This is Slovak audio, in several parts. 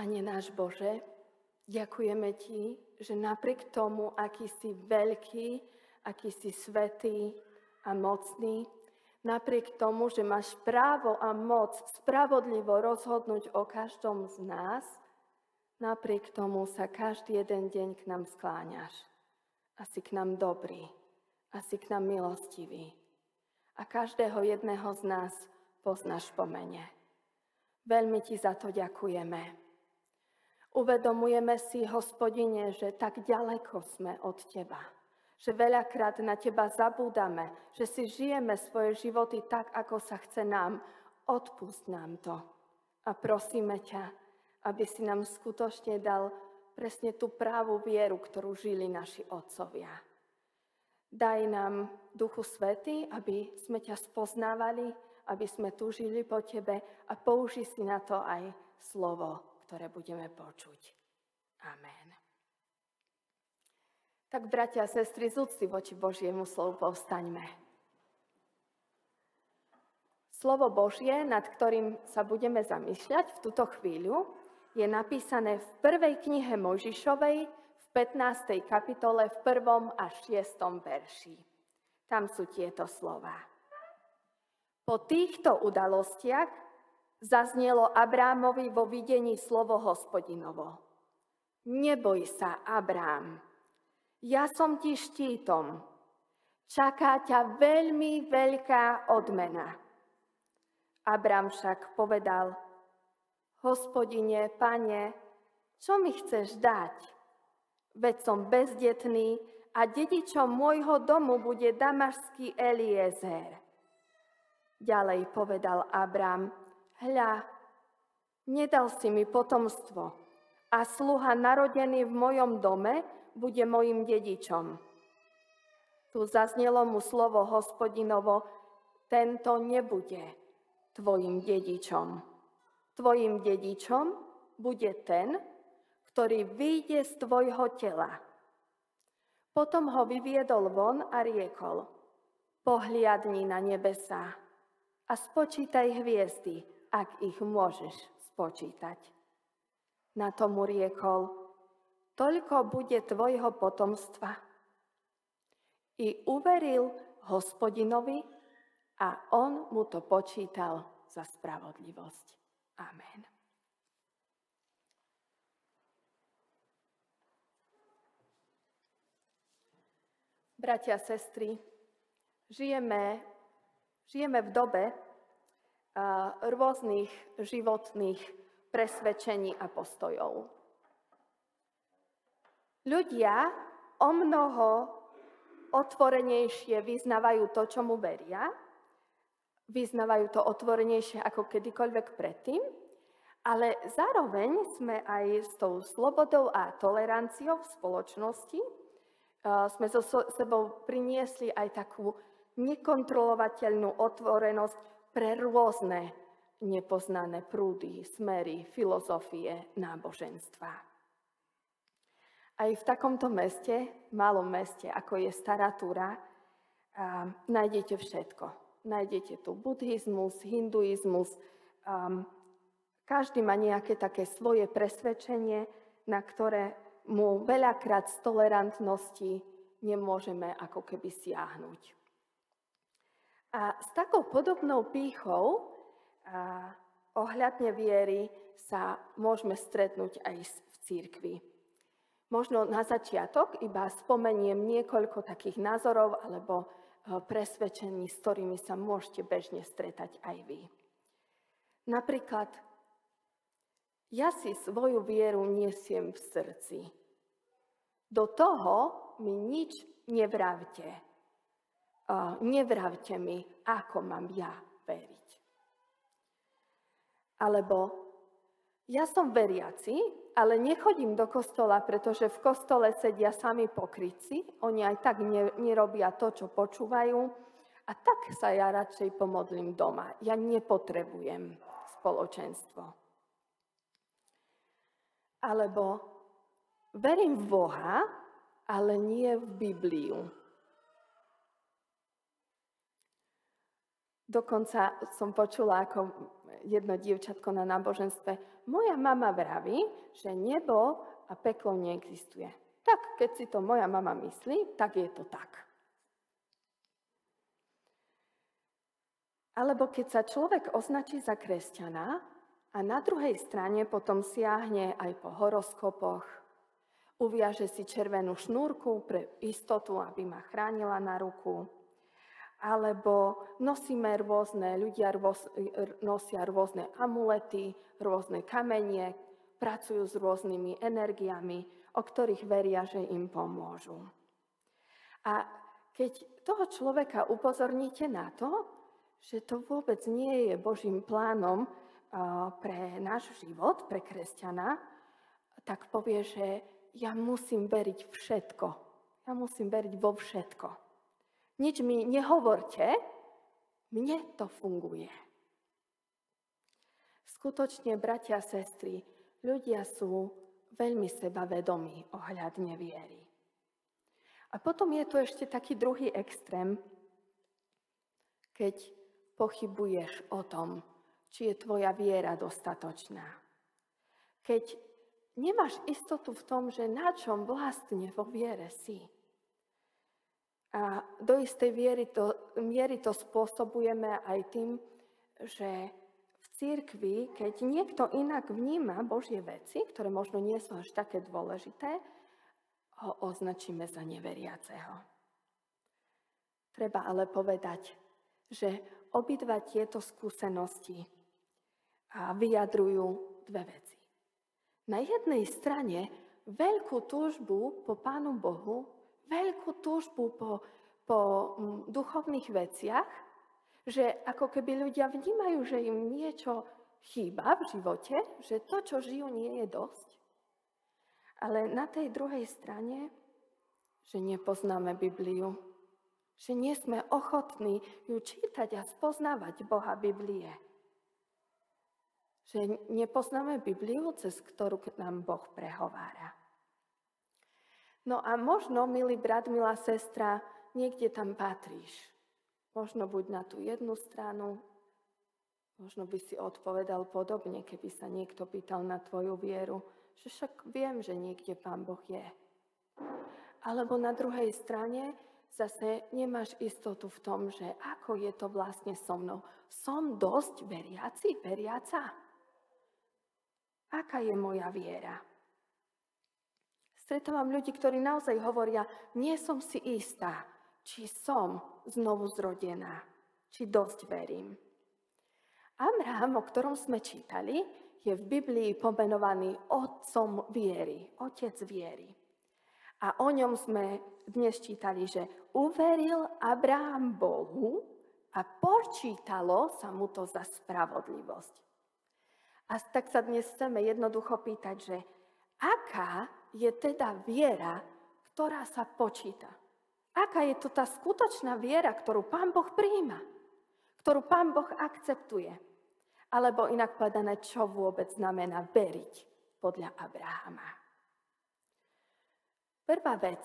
Pane náš Bože, ďakujeme Ti, že napriek tomu, aký si veľký, aký si svetý a mocný, napriek tomu, že máš právo a moc spravodlivo rozhodnúť o každom z nás, napriek tomu sa každý jeden deň k nám skláňaš. A si k nám dobrý, a si k nám milostivý. A každého jedného z nás poznáš po mene. Veľmi ti za to ďakujeme. Uvedomujeme si, hospodine, že tak ďaleko sme od teba. Že veľakrát na teba zabúdame, že si žijeme svoje životy tak, ako sa chce nám. Odpust nám to. A prosíme ťa, aby si nám skutočne dal presne tú právu vieru, ktorú žili naši otcovia. Daj nám, Duchu Svety, aby sme ťa spoznávali, aby sme túžili po Tebe a použi si na to aj slovo ktoré budeme počuť. Amen. Tak, bratia a sestry, z úcty voči Božiemu slovu povstaňme. Slovo Božie, nad ktorým sa budeme zamýšľať v túto chvíľu, je napísané v prvej knihe Mojžišovej v 15. kapitole v 1. až 6. verši. Tam sú tieto slova. Po týchto udalostiach zaznelo Abrámovi vo videní slovo hospodinovo. Neboj sa, Abrám, ja som ti štítom. Čaká ťa veľmi veľká odmena. Abrám však povedal, hospodine, pane, čo mi chceš dať? Veď som bezdetný a dedičom môjho domu bude damašský Eliezer. Ďalej povedal Abrám, hľa, nedal si mi potomstvo a sluha narodený v mojom dome bude mojim dedičom. Tu zaznelo mu slovo hospodinovo, tento nebude tvojim dedičom. Tvojim dedičom bude ten, ktorý vyjde z tvojho tela. Potom ho vyviedol von a riekol, pohliadni na nebesa a spočítaj hviezdy, ak ich môžeš spočítať. Na tomu riekol, toľko bude tvojho potomstva. I uveril hospodinovi a on mu to počítal za spravodlivosť. Amen. Bratia sestry, žijeme, žijeme v dobe, rôznych životných presvedčení a postojov. Ľudia o mnoho otvorenejšie vyznávajú to, čomu veria, vyznávajú to otvorenejšie ako kedykoľvek predtým, ale zároveň sme aj s tou slobodou a toleranciou v spoločnosti, sme so sebou priniesli aj takú nekontrolovateľnú otvorenosť pre rôzne nepoznané prúdy, smery, filozofie, náboženstva. Aj v takomto meste, malom meste, ako je Stará Túra, nájdete všetko. Nájdete tu buddhizmus, hinduizmus, um, každý má nejaké také svoje presvedčenie, na ktoré mu veľakrát z tolerantnosti nemôžeme ako keby siahnuť. A s takou podobnou pýchou a ohľadne viery sa môžeme stretnúť aj v církvi. Možno na začiatok iba spomeniem niekoľko takých názorov alebo e, presvedčení, s ktorými sa môžete bežne stretať aj vy. Napríklad, ja si svoju vieru niesiem v srdci. Do toho mi nič nevravte nevravte mi, ako mám ja veriť. Alebo ja som veriaci, ale nechodím do kostola, pretože v kostole sedia sami pokryci, oni aj tak nerobia to, čo počúvajú, a tak sa ja radšej pomodlím doma. Ja nepotrebujem spoločenstvo. Alebo verím v Boha, ale nie v Bibliu. Dokonca som počula, ako jedno dievčatko na náboženstve, moja mama vraví, že nebo a peklo neexistuje. Tak, keď si to moja mama myslí, tak je to tak. Alebo keď sa človek označí za kresťana a na druhej strane potom siahne aj po horoskopoch, uviaže si červenú šnúrku pre istotu, aby ma chránila na ruku, alebo nosíme rôzne, ľudia rôz, nosia rôzne amulety, rôzne kamenie, pracujú s rôznymi energiami, o ktorých veria, že im pomôžu. A keď toho človeka upozorníte na to, že to vôbec nie je Božím plánom pre náš život, pre kresťana, tak povie, že ja musím veriť všetko. Ja musím veriť vo všetko. Nič mi nehovorte, mne to funguje. Skutočne, bratia a sestry, ľudia sú veľmi sebavedomí ohľadne viery. A potom je tu ešte taký druhý extrém, keď pochybuješ o tom, či je tvoja viera dostatočná. Keď nemáš istotu v tom, že na čom vlastne vo viere si. A do istej viery to, miery to spôsobujeme aj tým, že v církvi, keď niekto inak vníma Božie veci, ktoré možno nie sú až také dôležité, ho označíme za neveriaceho. Treba ale povedať, že obidva tieto skúsenosti vyjadrujú dve veci. Na jednej strane veľkú túžbu po Pánu Bohu veľkú túžbu po, po mm, duchovných veciach, že ako keby ľudia vnímajú, že im niečo chýba v živote, že to, čo žijú, nie je dosť. Ale na tej druhej strane, že nepoznáme Bibliu, že nie sme ochotní ju čítať a spoznávať Boha Biblie. Že nepoznáme Bibliu, cez ktorú nám Boh prehovára. No a možno, milý brat, milá sestra, niekde tam patríš. Možno buď na tú jednu stranu, možno by si odpovedal podobne, keby sa niekto pýtal na tvoju vieru, že však viem, že niekde Pán Boh je. Alebo na druhej strane zase nemáš istotu v tom, že ako je to vlastne so mnou. Som dosť veriaci, veriaca? Aká je moja viera? Stretávam ľudí, ktorí naozaj hovoria, nie som si istá, či som znovu zrodená, či dosť verím. Abraham, o ktorom sme čítali, je v Biblii pomenovaný otcom viery, otec viery. A o ňom sme dnes čítali, že uveril Abraham Bohu a počítalo sa mu to za spravodlivosť. A tak sa dnes chceme jednoducho pýtať, že aká je teda viera, ktorá sa počíta. Aká je to tá skutočná viera, ktorú Pán Boh príjima, ktorú Pán Boh akceptuje. Alebo inak povedané, čo vôbec znamená veriť podľa Abrahama. Prvá vec,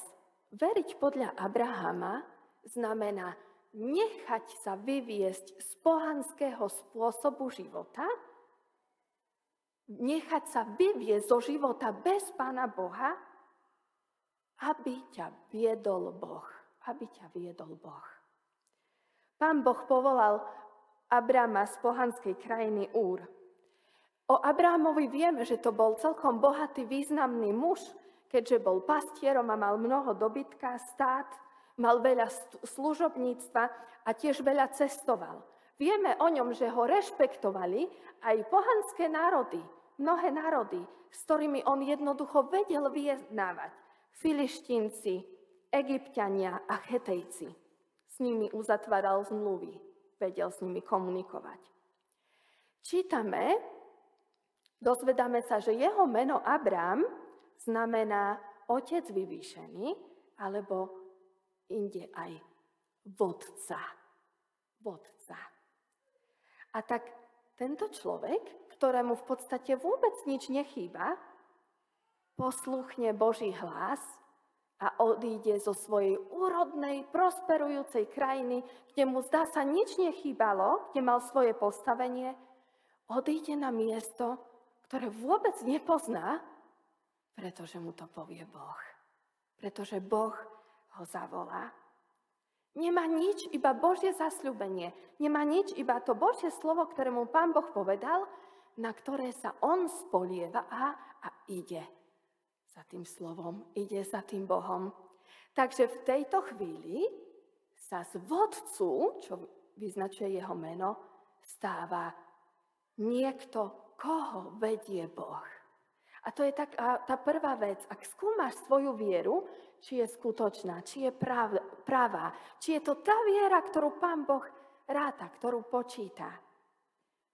veriť podľa Abrahama znamená nechať sa vyviesť z pohanského spôsobu života nechať sa vyvieť zo života bez Pána Boha, aby ťa viedol Boh. Aby ťa viedol Boh. Pán Boh povolal Abrama z pohanskej krajiny Úr. O Abrámovi vieme, že to bol celkom bohatý, významný muž, keďže bol pastierom a mal mnoho dobytka, stát, mal veľa služobníctva a tiež veľa cestoval. Vieme o ňom, že ho rešpektovali aj pohanské národy, mnohé národy, s ktorými on jednoducho vedel vyjednávať. Filištínci, egyptiania a chetejci. S nimi uzatváral zmluvy, vedel s nimi komunikovať. Čítame, dozvedáme sa, že jeho meno Abram znamená otec vyvýšený, alebo inde aj vodca. Vodca. A tak tento človek, ktorému v podstate vôbec nič nechýba, posluchne Boží hlas a odíde zo svojej úrodnej, prosperujúcej krajiny, kde mu zdá sa nič nechýbalo, kde mal svoje postavenie, odíde na miesto, ktoré vôbec nepozná, pretože mu to povie Boh. Pretože Boh ho zavolá. Nemá nič, iba Božie zasľúbenie. Nemá nič, iba to Božie slovo, ktoré mu Pán Boh povedal, na ktoré sa on spolieva a, a ide za tým slovom, ide za tým Bohom. Takže v tejto chvíli sa z vodcu, čo vyznačuje jeho meno, stáva niekto, koho vedie Boh. A to je tak, a tá prvá vec. Ak skúmaš svoju vieru, či je skutočná, či je prav, pravá, či je to tá viera, ktorú Pán Boh ráta, ktorú počíta.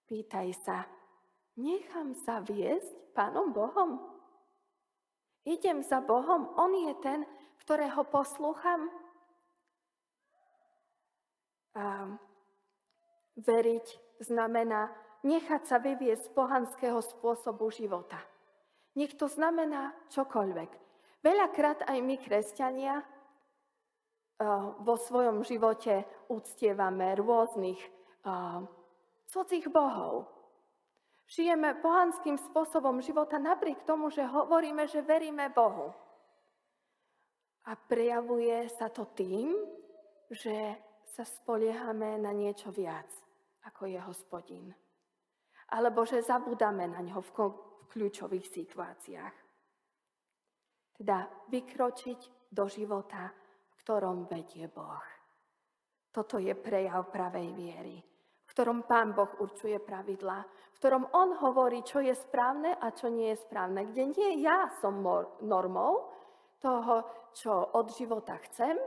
Pýtaj sa, nechám sa viesť Pánom Bohom? Idem za Bohom, On je ten, ktorého poslúcham. A veriť znamená nechať sa vyviesť z pohanského spôsobu života. Nech to znamená čokoľvek. Veľakrát aj my, kresťania, vo svojom živote uctievame rôznych cudzích bohov. Žijeme pohanským spôsobom života napriek tomu, že hovoríme, že veríme Bohu. A prejavuje sa to tým, že sa spoliehame na niečo viac, ako je hospodín. Alebo že zabudáme na ňo v kľúčových situáciách. Teda vykročiť do života, v ktorom vedie Boh. Toto je prejav pravej viery, ktorom Pán Boh určuje pravidla, v ktorom On hovorí, čo je správne a čo nie je správne, kde nie ja som normou, toho, čo od života chcem,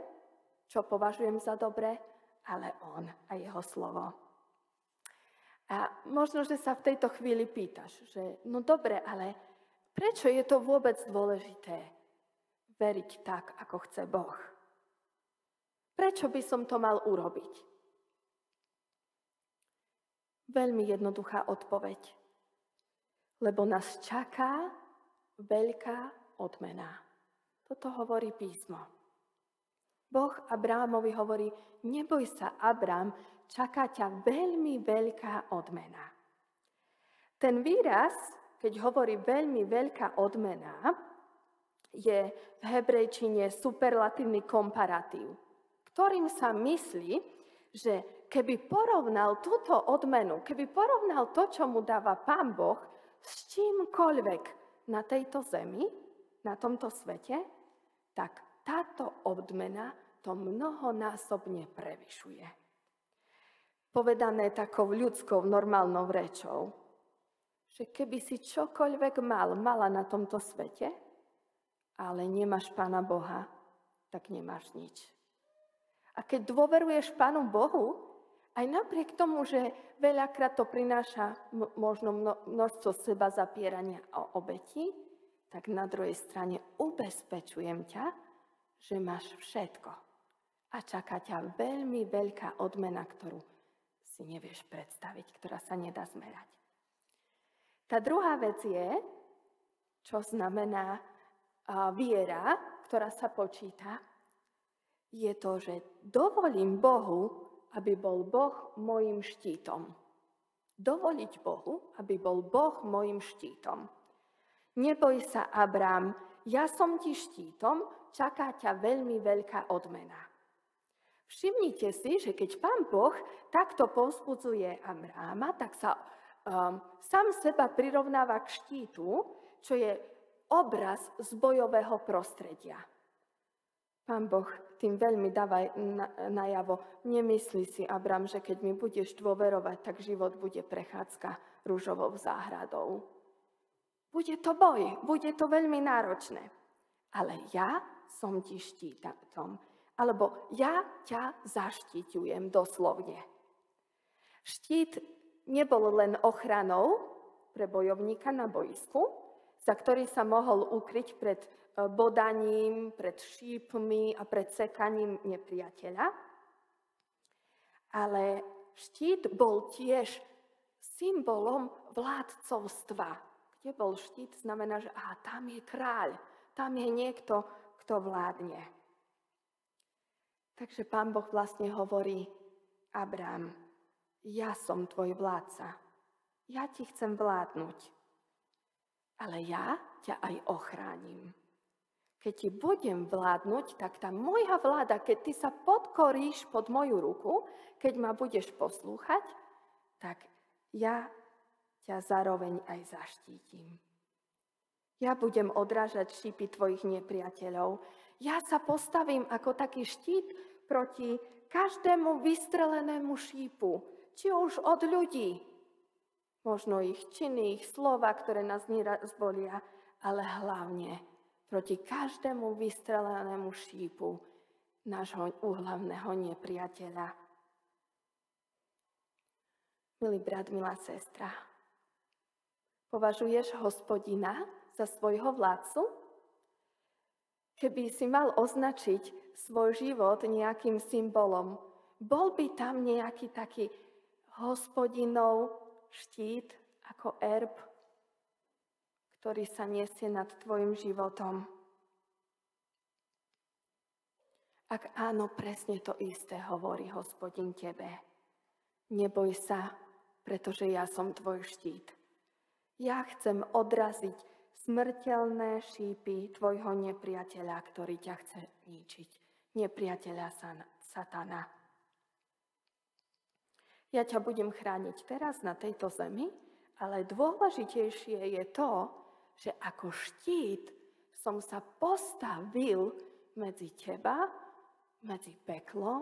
čo považujem za dobre, ale on a jeho slovo. A možno, že sa v tejto chvíli pýtaš, že no dobre, ale prečo je to vôbec dôležité veriť tak, ako chce Boh? Prečo by som to mal urobiť? Veľmi jednoduchá odpoveď. Lebo nás čaká veľká odmena. Toto hovorí písmo. Boh Abrámovi hovorí, neboj sa, Abrám, čaká ťa veľmi veľká odmena. Ten výraz, keď hovorí veľmi veľká odmena, je v hebrejčine superlatívny komparatív, ktorým sa myslí, že keby porovnal túto odmenu, keby porovnal to, čo mu dáva Pán Boh, s čímkoľvek na tejto zemi, na tomto svete, tak táto odmena to mnohonásobne prevyšuje. Povedané takou ľudskou, normálnou rečou, že keby si čokoľvek mal, mala na tomto svete, ale nemáš Pána Boha, tak nemáš nič. A keď dôveruješ Pánu Bohu, aj napriek tomu, že veľakrát to prináša možno množstvo seba zapierania a obeti, tak na druhej strane ubezpečujem ťa, že máš všetko. A čaká ťa veľmi veľká odmena, ktorú si nevieš predstaviť, ktorá sa nedá zmerať. Tá druhá vec je, čo znamená viera, ktorá sa počíta, je to, že dovolím Bohu, aby bol Boh mojim štítom. Dovoliť Bohu, aby bol Boh mojim štítom. Neboj sa, Abrám, ja som ti štítom, čaká ťa veľmi veľká odmena. Všimnite si, že keď pán Boh takto povzbudzuje Abráma, tak sa um, sám seba prirovnáva k štítu, čo je obraz z bojového prostredia. Pán Boh tým veľmi dáva najavo, nemyslí si, Abram, že keď mi budeš dôverovať, tak život bude prechádzka rúžovou záhradou. Bude to boj, bude to veľmi náročné. Ale ja som ti štítom. Alebo ja ťa zaštiťujem doslovne. Štít nebol len ochranou pre bojovníka na boisku, za ktorý sa mohol ukryť pred bodaním, pred šípmi a pred sekaním nepriateľa. Ale štít bol tiež symbolom vládcovstva, kde bol štít, znamená, že aha, tam je kráľ, tam je niekto, kto vládne. Takže pán Boh vlastne hovorí, Abrám, ja som tvoj vládca. ja ti chcem vládnuť, ale ja ťa aj ochránim. Keď ti budem vládnuť, tak tá moja vláda, keď ty sa podkoríš pod moju ruku, keď ma budeš poslúchať, tak ja ťa zároveň aj zaštítim. Ja budem odrážať šípy tvojich nepriateľov. Ja sa postavím ako taký štít proti každému vystrelenému šípu, či už od ľudí, možno ich činy, ich slova, ktoré nás nieraz bolia, ale hlavne proti každému vystrelenému šípu nášho úhlavného nepriateľa. Milý brat, milá sestra, považuješ hospodina za svojho vládcu? Keby si mal označiť svoj život nejakým symbolom, bol by tam nejaký taký hospodinov štít ako erb, ktorý sa nesie nad tvojim životom. Ak áno, presne to isté hovorí hospodin tebe. Neboj sa, pretože ja som tvoj štít. Ja chcem odraziť smrteľné šípy tvojho nepriateľa, ktorý ťa chce ničiť. Nepriateľa satana. Ja ťa budem chrániť teraz na tejto zemi, ale dôležitejšie je to, že ako štít som sa postavil medzi teba, medzi peklo,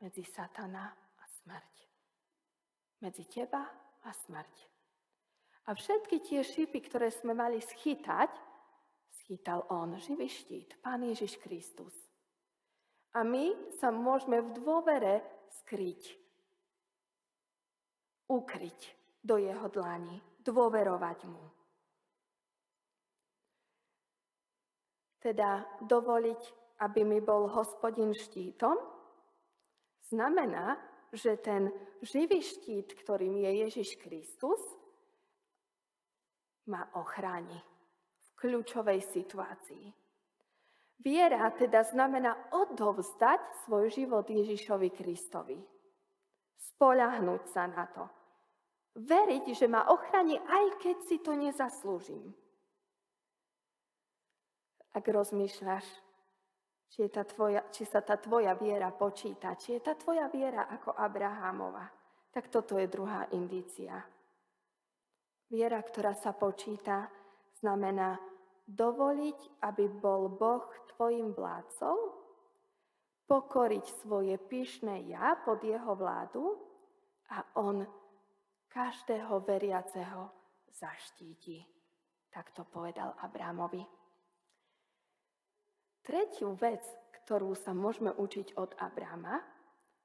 medzi satana a smrť. Medzi teba a smrť. A všetky tie šípy, ktoré sme mali schytať, schytal On, živý štít, Pán Ježiš Kristus. A my sa môžeme v dôvere skryť, ukryť do jeho dlani, dôverovať mu. Teda dovoliť, aby mi bol hospodin štítom, znamená, že ten živý štít, ktorým je Ježiš Kristus, ma ochráni v kľúčovej situácii. Viera teda znamená odovzdať svoj život Ježišovi Kristovi. Spoľahnúť sa na to. Veriť, že ma ochráni, aj keď si to nezaslúžim. Ak rozmýšľaš, či, je tá tvoja, či sa tá tvoja viera počíta, či je tá tvoja viera ako Abrahamova, tak toto je druhá indícia. Viera, ktorá sa počíta, znamená dovoliť, aby bol Boh tvojim vládcom, pokoriť svoje pyšné ja pod jeho vládu a on každého veriaceho zaštíti. Tak to povedal Abrámovi. Tretiu vec, ktorú sa môžeme učiť od Abráma,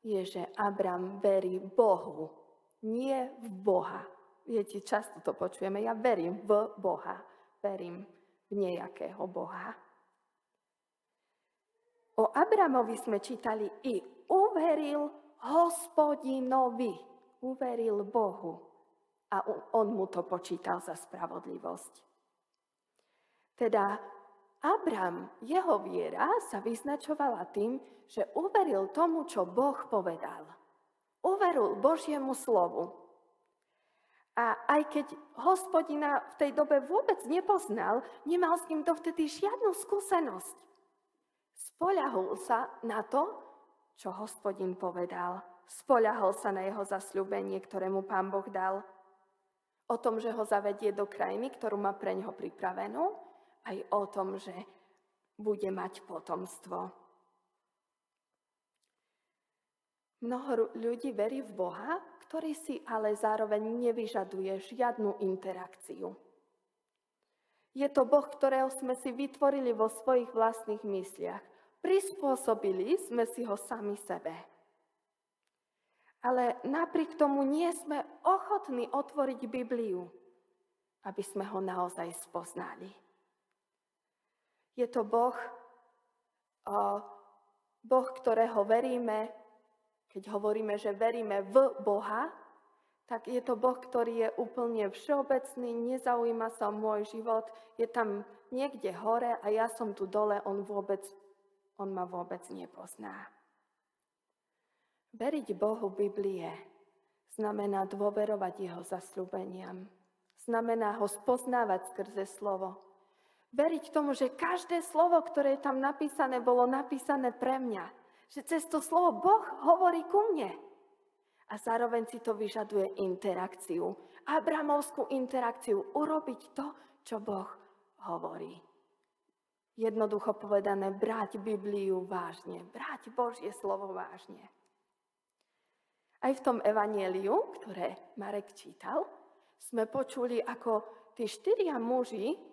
je, že Abrám verí Bohu, nie v Boha. Viete, často to počujeme. Ja verím v Boha. Verím v nejakého Boha. O Abramovi sme čítali i uveril hospodinovi. Uveril Bohu. A on mu to počítal za spravodlivosť. Teda Abram, jeho viera sa vyznačovala tým, že uveril tomu, čo Boh povedal. Uveril Božiemu slovu. A aj keď hospodina v tej dobe vôbec nepoznal, nemal s ním dovtedy žiadnu skúsenosť. Spoľahol sa na to, čo hospodin povedal. Spoľahol sa na jeho zasľúbenie, ktoré mu pán Boh dal. O tom, že ho zavedie do krajiny, ktorú má pre neho pripravenú, aj o tom, že bude mať potomstvo. Mnoho ľudí verí v Boha, ktorý si ale zároveň nevyžaduje žiadnu interakciu. Je to Boh, ktorého sme si vytvorili vo svojich vlastných mysliach. Prispôsobili sme si ho sami sebe. Ale napriek tomu nie sme ochotní otvoriť Bibliu, aby sme ho naozaj spoznali. Je to Boh, Boh, ktorého veríme, keď hovoríme, že veríme v Boha, tak je to Boh, ktorý je úplne všeobecný, nezaujíma sa môj život, je tam niekde hore a ja som tu dole, on vôbec, on ma vôbec nepozná. Veriť Bohu Biblie znamená dôverovať jeho zasľúbeniam. Znamená ho spoznávať skrze slovo. Veriť tomu, že každé slovo, ktoré je tam napísané, bolo napísané pre mňa. Že cez to slovo Boh hovorí ku mne. A zároveň si to vyžaduje interakciu. Abramovskú interakciu. Urobiť to, čo Boh hovorí. Jednoducho povedané, brať Bibliu vážne. Brať Božie slovo vážne. Aj v tom evanieliu, ktoré Marek čítal, sme počuli, ako tí štyria muži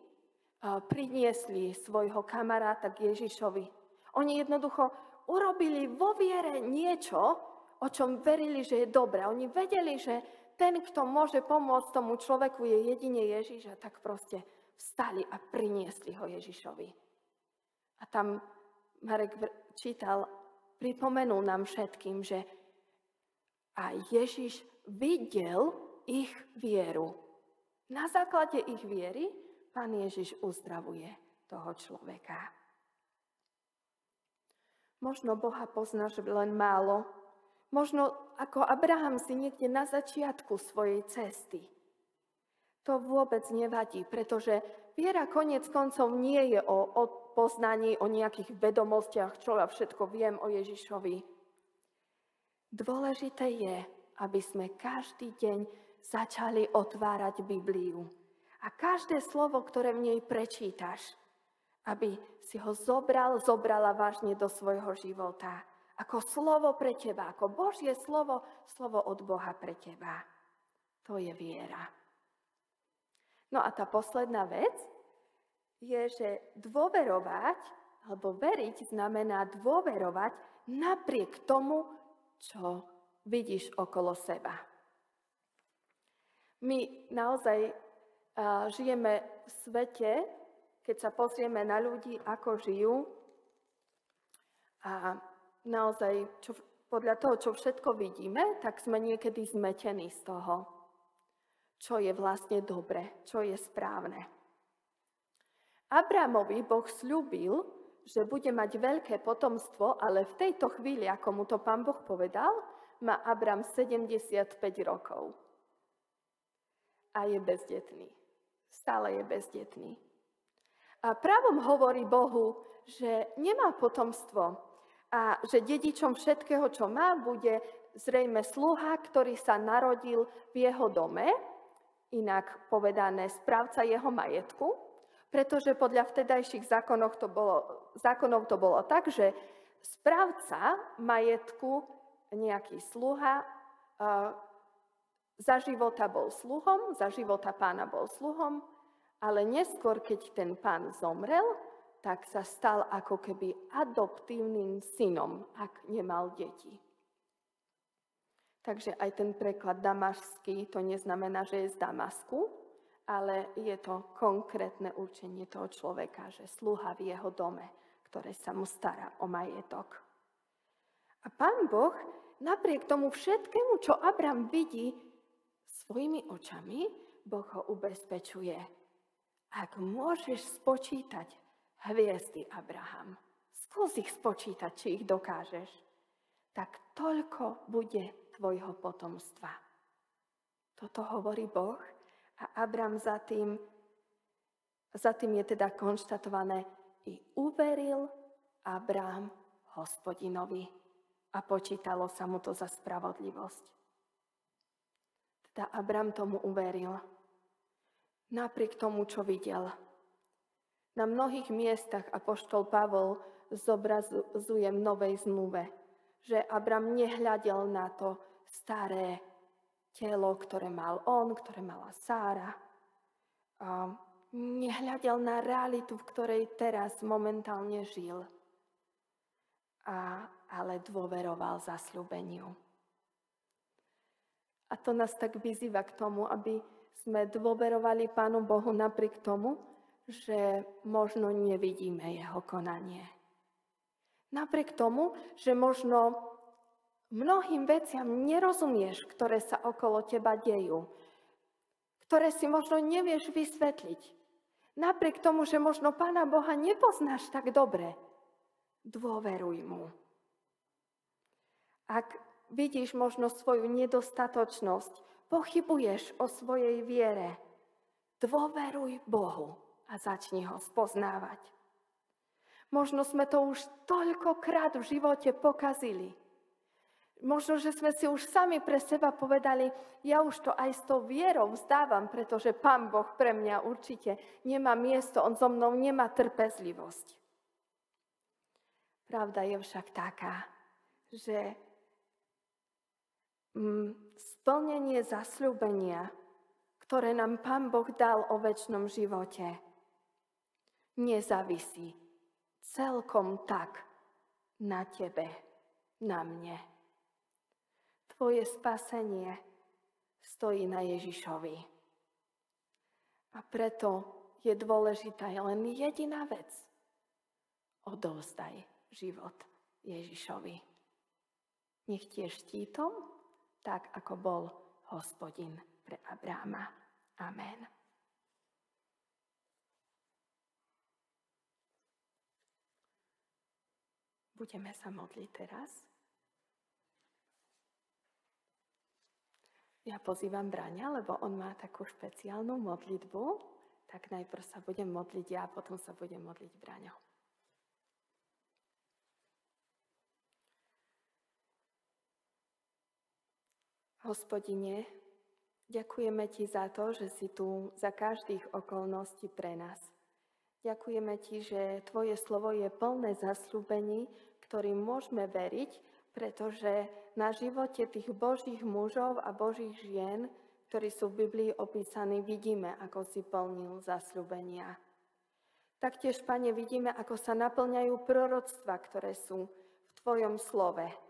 priniesli svojho kamaráta k Ježišovi. Oni jednoducho urobili vo viere niečo, o čom verili, že je dobré. Oni vedeli, že ten, kto môže pomôcť tomu človeku, je jedine Ježiš a tak proste vstali a priniesli ho Ježišovi. A tam Marek čítal, pripomenul nám všetkým, že a Ježiš videl ich vieru. Na základe ich viery pán Ježiš uzdravuje toho človeka. Možno Boha poznáš len málo. Možno ako Abraham si niekde na začiatku svojej cesty. To vôbec nevadí, pretože viera konec koncov nie je o, o poznaní, o nejakých vedomostiach, čo ja všetko viem o Ježišovi Dôležité je, aby sme každý deň začali otvárať Bibliu. A každé slovo, ktoré v nej prečítaš, aby si ho zobral, zobrala vážne do svojho života. Ako slovo pre teba, ako Božie slovo, slovo od Boha pre teba. To je viera. No a tá posledná vec je, že dôverovať, alebo veriť znamená dôverovať napriek tomu, čo vidíš okolo seba. My naozaj žijeme v svete, keď sa pozrieme na ľudí, ako žijú, a naozaj, čo, podľa toho, čo všetko vidíme, tak sme niekedy zmetení z toho, čo je vlastne dobre, čo je správne. Abramovi Boh slúbil, že bude mať veľké potomstvo, ale v tejto chvíli, ako mu to pán Boh povedal, má Abram 75 rokov. A je bezdetný. Stále je bezdetný. A právom hovorí Bohu, že nemá potomstvo a že dedičom všetkého, čo má, bude zrejme sluha, ktorý sa narodil v jeho dome, inak povedané správca jeho majetku, pretože podľa vtedajších zákonov to bolo, zákonov to bolo tak, že správca majetku, nejaký sluha, za života bol sluhom, za života pána bol sluhom, ale neskôr, keď ten pán zomrel, tak sa stal ako keby adoptívnym synom, ak nemal deti. Takže aj ten preklad damašský, to neznamená, že je z Damasku, ale je to konkrétne určenie toho človeka, že sluha v jeho dome, ktoré sa mu stará o majetok. A pán Boh napriek tomu všetkému, čo Abram vidí svojimi očami, Boh ho ubezpečuje. Ak môžeš spočítať hviezdy, Abraham, skús ich spočítať, či ich dokážeš, tak toľko bude tvojho potomstva. Toto hovorí Boh a Abram za tým, za tým je teda konštatované, i uveril Abram hospodinovi a počítalo sa mu to za spravodlivosť. Teda Abram tomu uveril. Napriek tomu, čo videl. Na mnohých miestach apoštol Pavol zobrazuje v Novej zmluve, že Abram nehľadel na to staré telo, ktoré mal on, ktoré mala Sára. A nehľadel na realitu, v ktorej teraz momentálne žil, a, ale dôveroval zasľúbeniu. A to nás tak vyzýva k tomu, aby sme dôverovali Pánu Bohu napriek tomu, že možno nevidíme Jeho konanie. Napriek tomu, že možno Mnohým veciam nerozumieš, ktoré sa okolo teba dejú, ktoré si možno nevieš vysvetliť. Napriek tomu, že možno Pána Boha nepoznáš tak dobre, dôveruj mu. Ak vidíš možno svoju nedostatočnosť, pochybuješ o svojej viere, dôveruj Bohu a začni ho spoznávať. Možno sme to už toľkokrát v živote pokazili. Možno, že sme si už sami pre seba povedali, ja už to aj s tou vierou vzdávam, pretože Pán Boh pre mňa určite nemá miesto, On so mnou nemá trpezlivosť. Pravda je však taká, že splnenie zasľúbenia, ktoré nám Pán Boh dal o väčšnom živote, nezávisí celkom tak na tebe, na mne. Tvoje spasenie stojí na Ježišovi. A preto je dôležitá len jediná vec. Odovzdaj život Ježišovi. Nech tiež štítom, tak ako bol hospodin pre Abráma. Amen. Budeme sa modliť teraz. Ja pozývam Braňa, lebo on má takú špeciálnu modlitbu, tak najprv sa budem modliť ja, potom sa budem modliť Braňo. Hospodine, ďakujeme Ti za to, že si tu za každých okolností pre nás. Ďakujeme Ti, že Tvoje slovo je plné zasľúbení, ktorým môžeme veriť, pretože na živote tých Božích mužov a Božích žien, ktorí sú v Biblii opísaní, vidíme, ako si plnil zasľúbenia. Taktiež, Pane, vidíme, ako sa naplňajú proroctva, ktoré sú v Tvojom slove.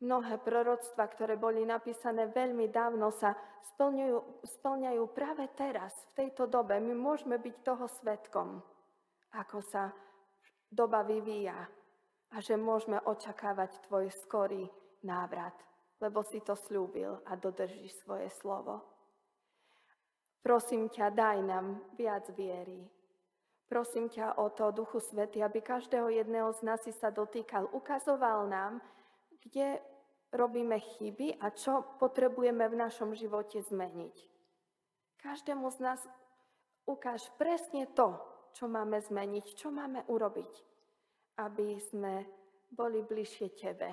Mnohé proroctva, ktoré boli napísané veľmi dávno, sa splňujú, splňajú práve teraz, v tejto dobe. My môžeme byť toho svetkom, ako sa doba vyvíja a že môžeme očakávať tvoj skorý návrat, lebo si to slúbil a dodržíš svoje slovo. Prosím ťa, daj nám viac viery. Prosím ťa o to, Duchu Svety, aby každého jedného z nás si sa dotýkal, ukazoval nám, kde robíme chyby a čo potrebujeme v našom živote zmeniť. Každému z nás ukáž presne to, čo máme zmeniť, čo máme urobiť, aby sme boli bližšie Tebe,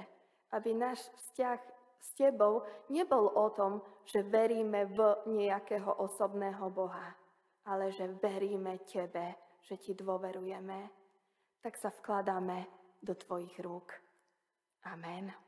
aby náš vzťah s Tebou nebol o tom, že veríme v nejakého osobného Boha, ale že veríme Tebe, že Ti dôverujeme, tak sa vkladáme do Tvojich rúk. Amen.